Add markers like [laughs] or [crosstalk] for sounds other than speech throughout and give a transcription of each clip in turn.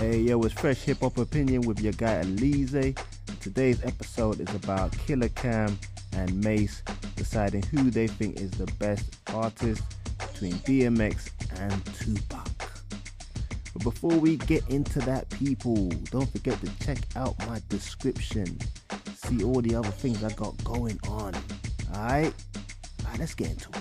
Hey yo, it's Fresh Hip Hop Opinion with your guy Oleezeh. Today's episode is about Killer Cam and Mase deciding who they think is the best artist between DMX and Tupac. But before we get into that, people, don't forget to check out my description. See all the other things I got going on. Alright? Alright, let's get into it.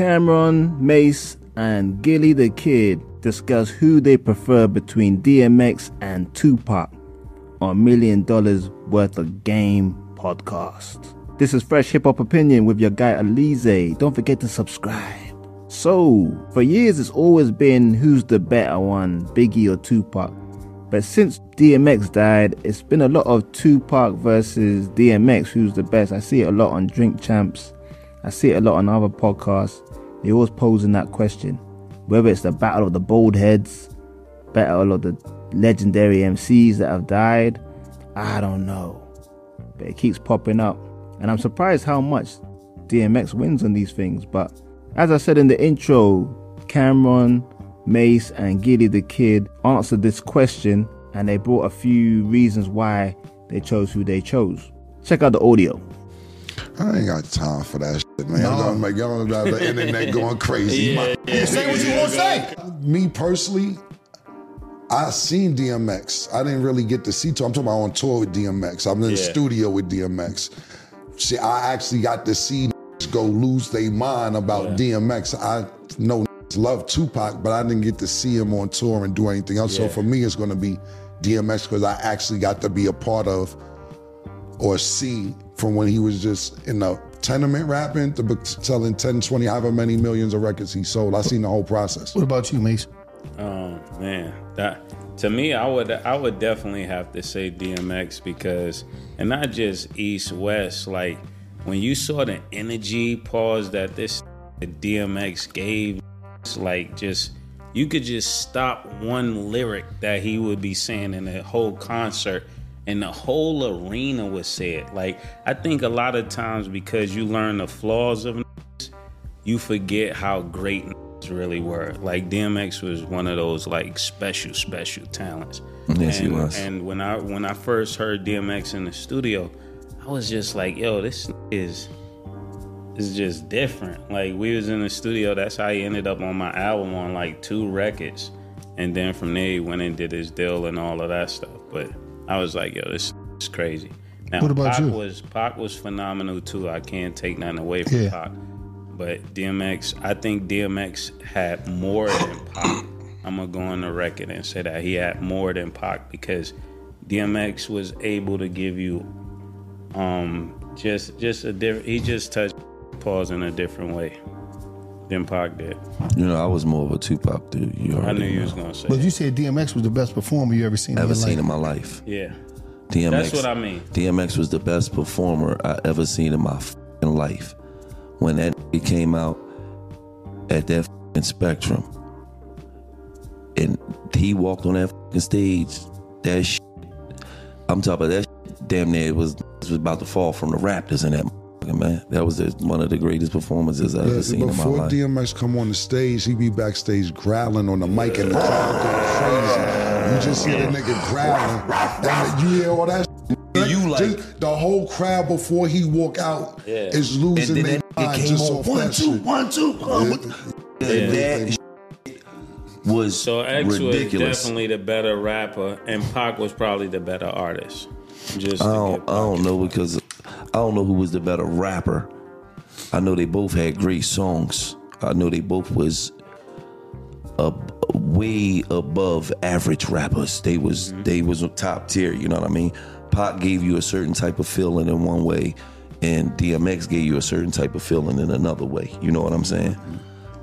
Cam'ron, Mase, and Gillie the Kid discuss who they prefer between DMX and Tupac on Million Dollaz Worth of Game podcast. This is Fresh Hip Hop Opinion with your guy Oleezeh. Don't forget to subscribe. So, for years it's always been who's the better one, Biggie or Tupac. But since DMX died, it's been a lot of Tupac versus DMX, who's the best. I see it a lot on Drink Champs. I see it a lot on other podcasts. They always posing that question. Whether it's the battle of the bald heads, battle of the legendary MCs that have died, I don't know. But it keeps popping up. And I'm surprised how much DMX wins on these things. But as I said in the intro, Cam'ron, Mase, and Gillie the Kid answered this question and they brought a few reasons why they chose who they chose. Check out the audio. I ain't got time for that shit, man. No. Don't make y'all about the internet [laughs] going crazy. yeah, yeah, [laughs] say what you want to say. Me personally, I seen DMX. I didn't really get to see tour. I'm talking about on tour with DMX. I'm in the studio with DMX. See, I actually got to see go lose their mind about. DMX. I know love Tupac, but I didn't get to see him on tour and do anything else. So for me, it's going to be DMX because I actually got to be a part of or see from when he was just in the tenement rapping to selling 10, 20, however many millions of records he sold. I seen the whole process. What about you, Mason? Oh man, that to me, I would I would definitely have to say DMX because, and not just East West. Like when you saw the energy pause that this DMX gave, like just you could just stop one lyric that he would be saying in a whole concert and the whole arena was say it. Like I think a lot of times because you learn the flaws of you forget how great really were. Like DMX was one of those like special, special talents. Yes, and, he was. And when I when I first heard DMX in the studio, I was just like, yo, this is is just different. Like we was in the studio, that's how he ended up on my album on like two records. And then from there he went and did his deal and all of that stuff. But I was like, yo, this is crazy. Now what about Pac you? was Pac was phenomenal too. I can't take nothing away from Yeah. Pac. But DMX, I think DMX had more than Pac. I'm gonna go on the record and say that he had more than Pac because DMX was able to give you um just just a different he just touched pause in a different way than Pac did. You know, I was more of a Tupac dude. You I knew you know. was gonna say But that. you said DMX was the best performer you ever seen in ever your seen life. in my life. Yeah. DMX. That's what I mean. DMX was the best performer I ever seen in my fing life. When that nigga came out at that fing Spectrum, and he walked on that fing stage, that shit, I'm talking about that shit, damn near it was was about to fall from the Raptors in that motherfucker, man. That was the, one of the greatest performances I've Yeah, ever seen in my life. before life. DMX come on the stage, he be backstage growling on the mic and the crowd go crazy. You just hear the nigga growling, and you hear all that. You like- Just the whole crowd before he walk out Yeah. is losing and their then mind came just on off one that two shit. one two. What the- Yeah. That was So X ridiculous. was definitely the better rapper and Pac was probably the better artist. Just I don't, I don't know because I don't know who was the better rapper. I know they both had great songs. I know they both was a, way above average rappers. They was they was top tier. You know what I mean? Pac gave you a certain type of feeling in one way, and DMX gave you a certain type of feeling in another way. You know what I'm saying?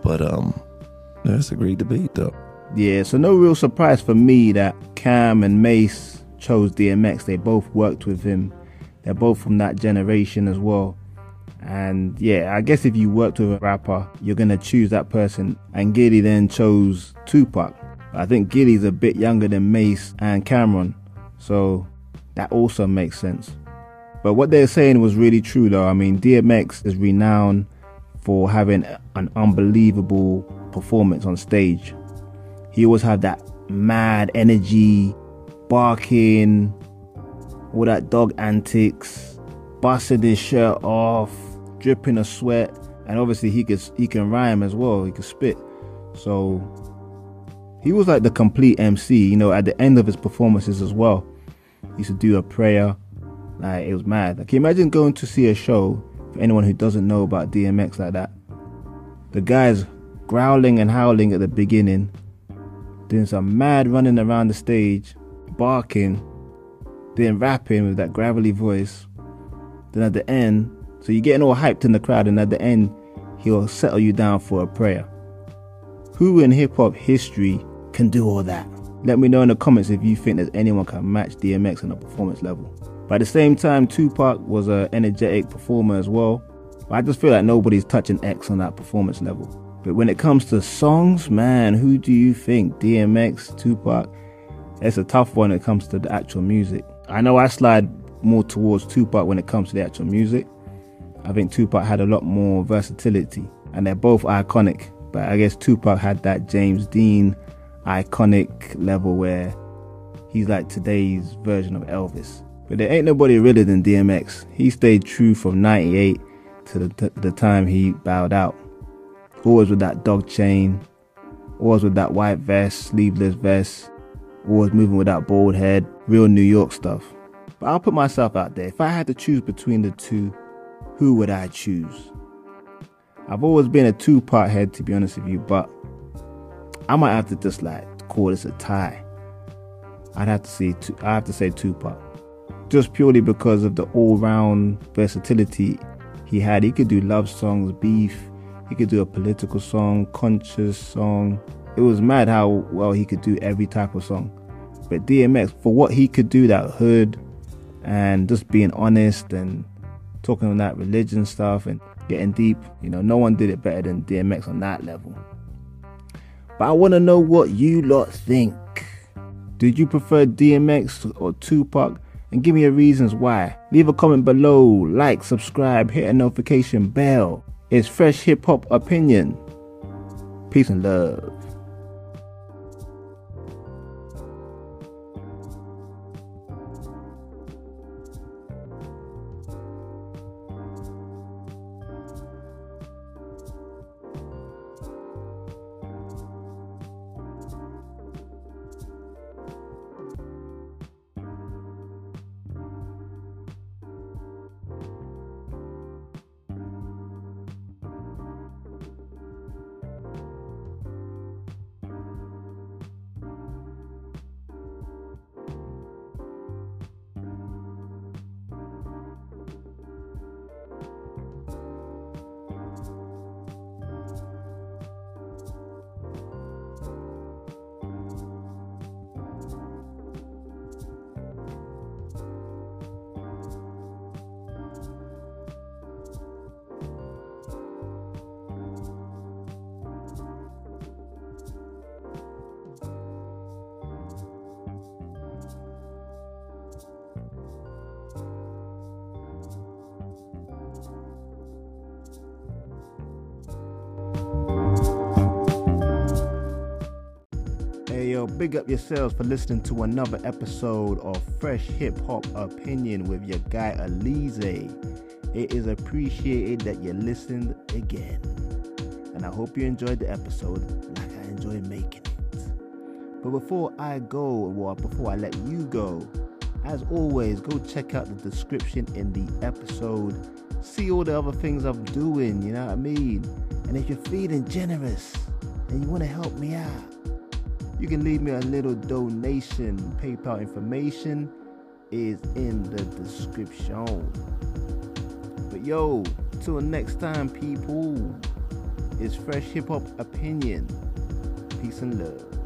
But um, that's a great debate though. Yeah, so no real surprise for me that Cam and Mase chose DMX. They both worked with him. They're both from that generation as well. And yeah, I guess if you worked with a rapper, you're gonna choose that person. And Gillie then chose Tupac. I think Gillie's a bit younger than Mase and Cam'ron. So that also makes sense. But what they're saying was really true, though. I mean, DMX is renowned for having an unbelievable performance on stage. He always had that mad energy, barking, all that dog antics, busting his shirt off, dripping a sweat, and obviously he could he can rhyme as well. He could spit. So he was like the complete MC. You know, at the end of his performances as well, he used to do a prayer. Like it was mad. Like, can you imagine going to see a show for anyone who doesn't know about DMX like that? The guy's growling and howling at the beginning, doing some mad running around the stage, barking, then rapping with that gravelly voice. Then at the end, so you're getting all hyped in the crowd, and at the end, he'll settle you down for a prayer. Who in hip hop history can do all that? Let me know in the comments if you think that anyone can match DMX on a performance level. But at the same time, Tupac was an energetic performer as well. I just feel like nobody's touching X on that performance level. But when it comes to songs, man, who do you think? DMX, Tupac? It's a tough one when it comes to the actual music. I know I slide more towards Tupac when it comes to the actual music. I think Tupac had a lot more versatility, and they're both iconic. But I guess Tupac had that James Dean iconic level where he's like today's version of Elvis. But there ain't nobody realer than DMX. He stayed true from 98 to the, the time he bowed out. Always with that dog chain, always with that white vest, sleeveless vest, always moving with that bald head, real New York stuff. But I'll put myself out there. If I had to choose between the two, who would I choose? I've always been a Tupac head, to be honest with you, but I might have to just like call this a tie. I'd have to say two, I have to say Tupac, just purely because of the all-round versatility he had. He could do love songs, beef. He could do a political song, conscious song. It was mad how well he could do every type of song. But DMX, for what he could do, that hood, and just being honest and talking on that religion stuff and getting deep, you know, no one did it better than DMX on that level. But I want to know what you lot think. Did you prefer DMX or Tupac? And give me your reasons why. Leave a comment below, like, subscribe, hit a notification bell. It's Fresh Hip Hop Opinion. Peace and love. Big up yourselves for listening to another episode of Fresh Hip Hop Opinion with your guy Oleezeh. It is appreciated that you listened again. And I hope you enjoyed the episode like I enjoy making it. But before I go, or before I let you go, as always, go check out the description in the episode. See all the other things I'm doing, you know what I mean? And if you're feeling generous and you want to help me out, you can leave me a little donation. PayPal information is in the description. But yo, till next time, people, it's Fresh Hip Hop Opinion. Peace and love.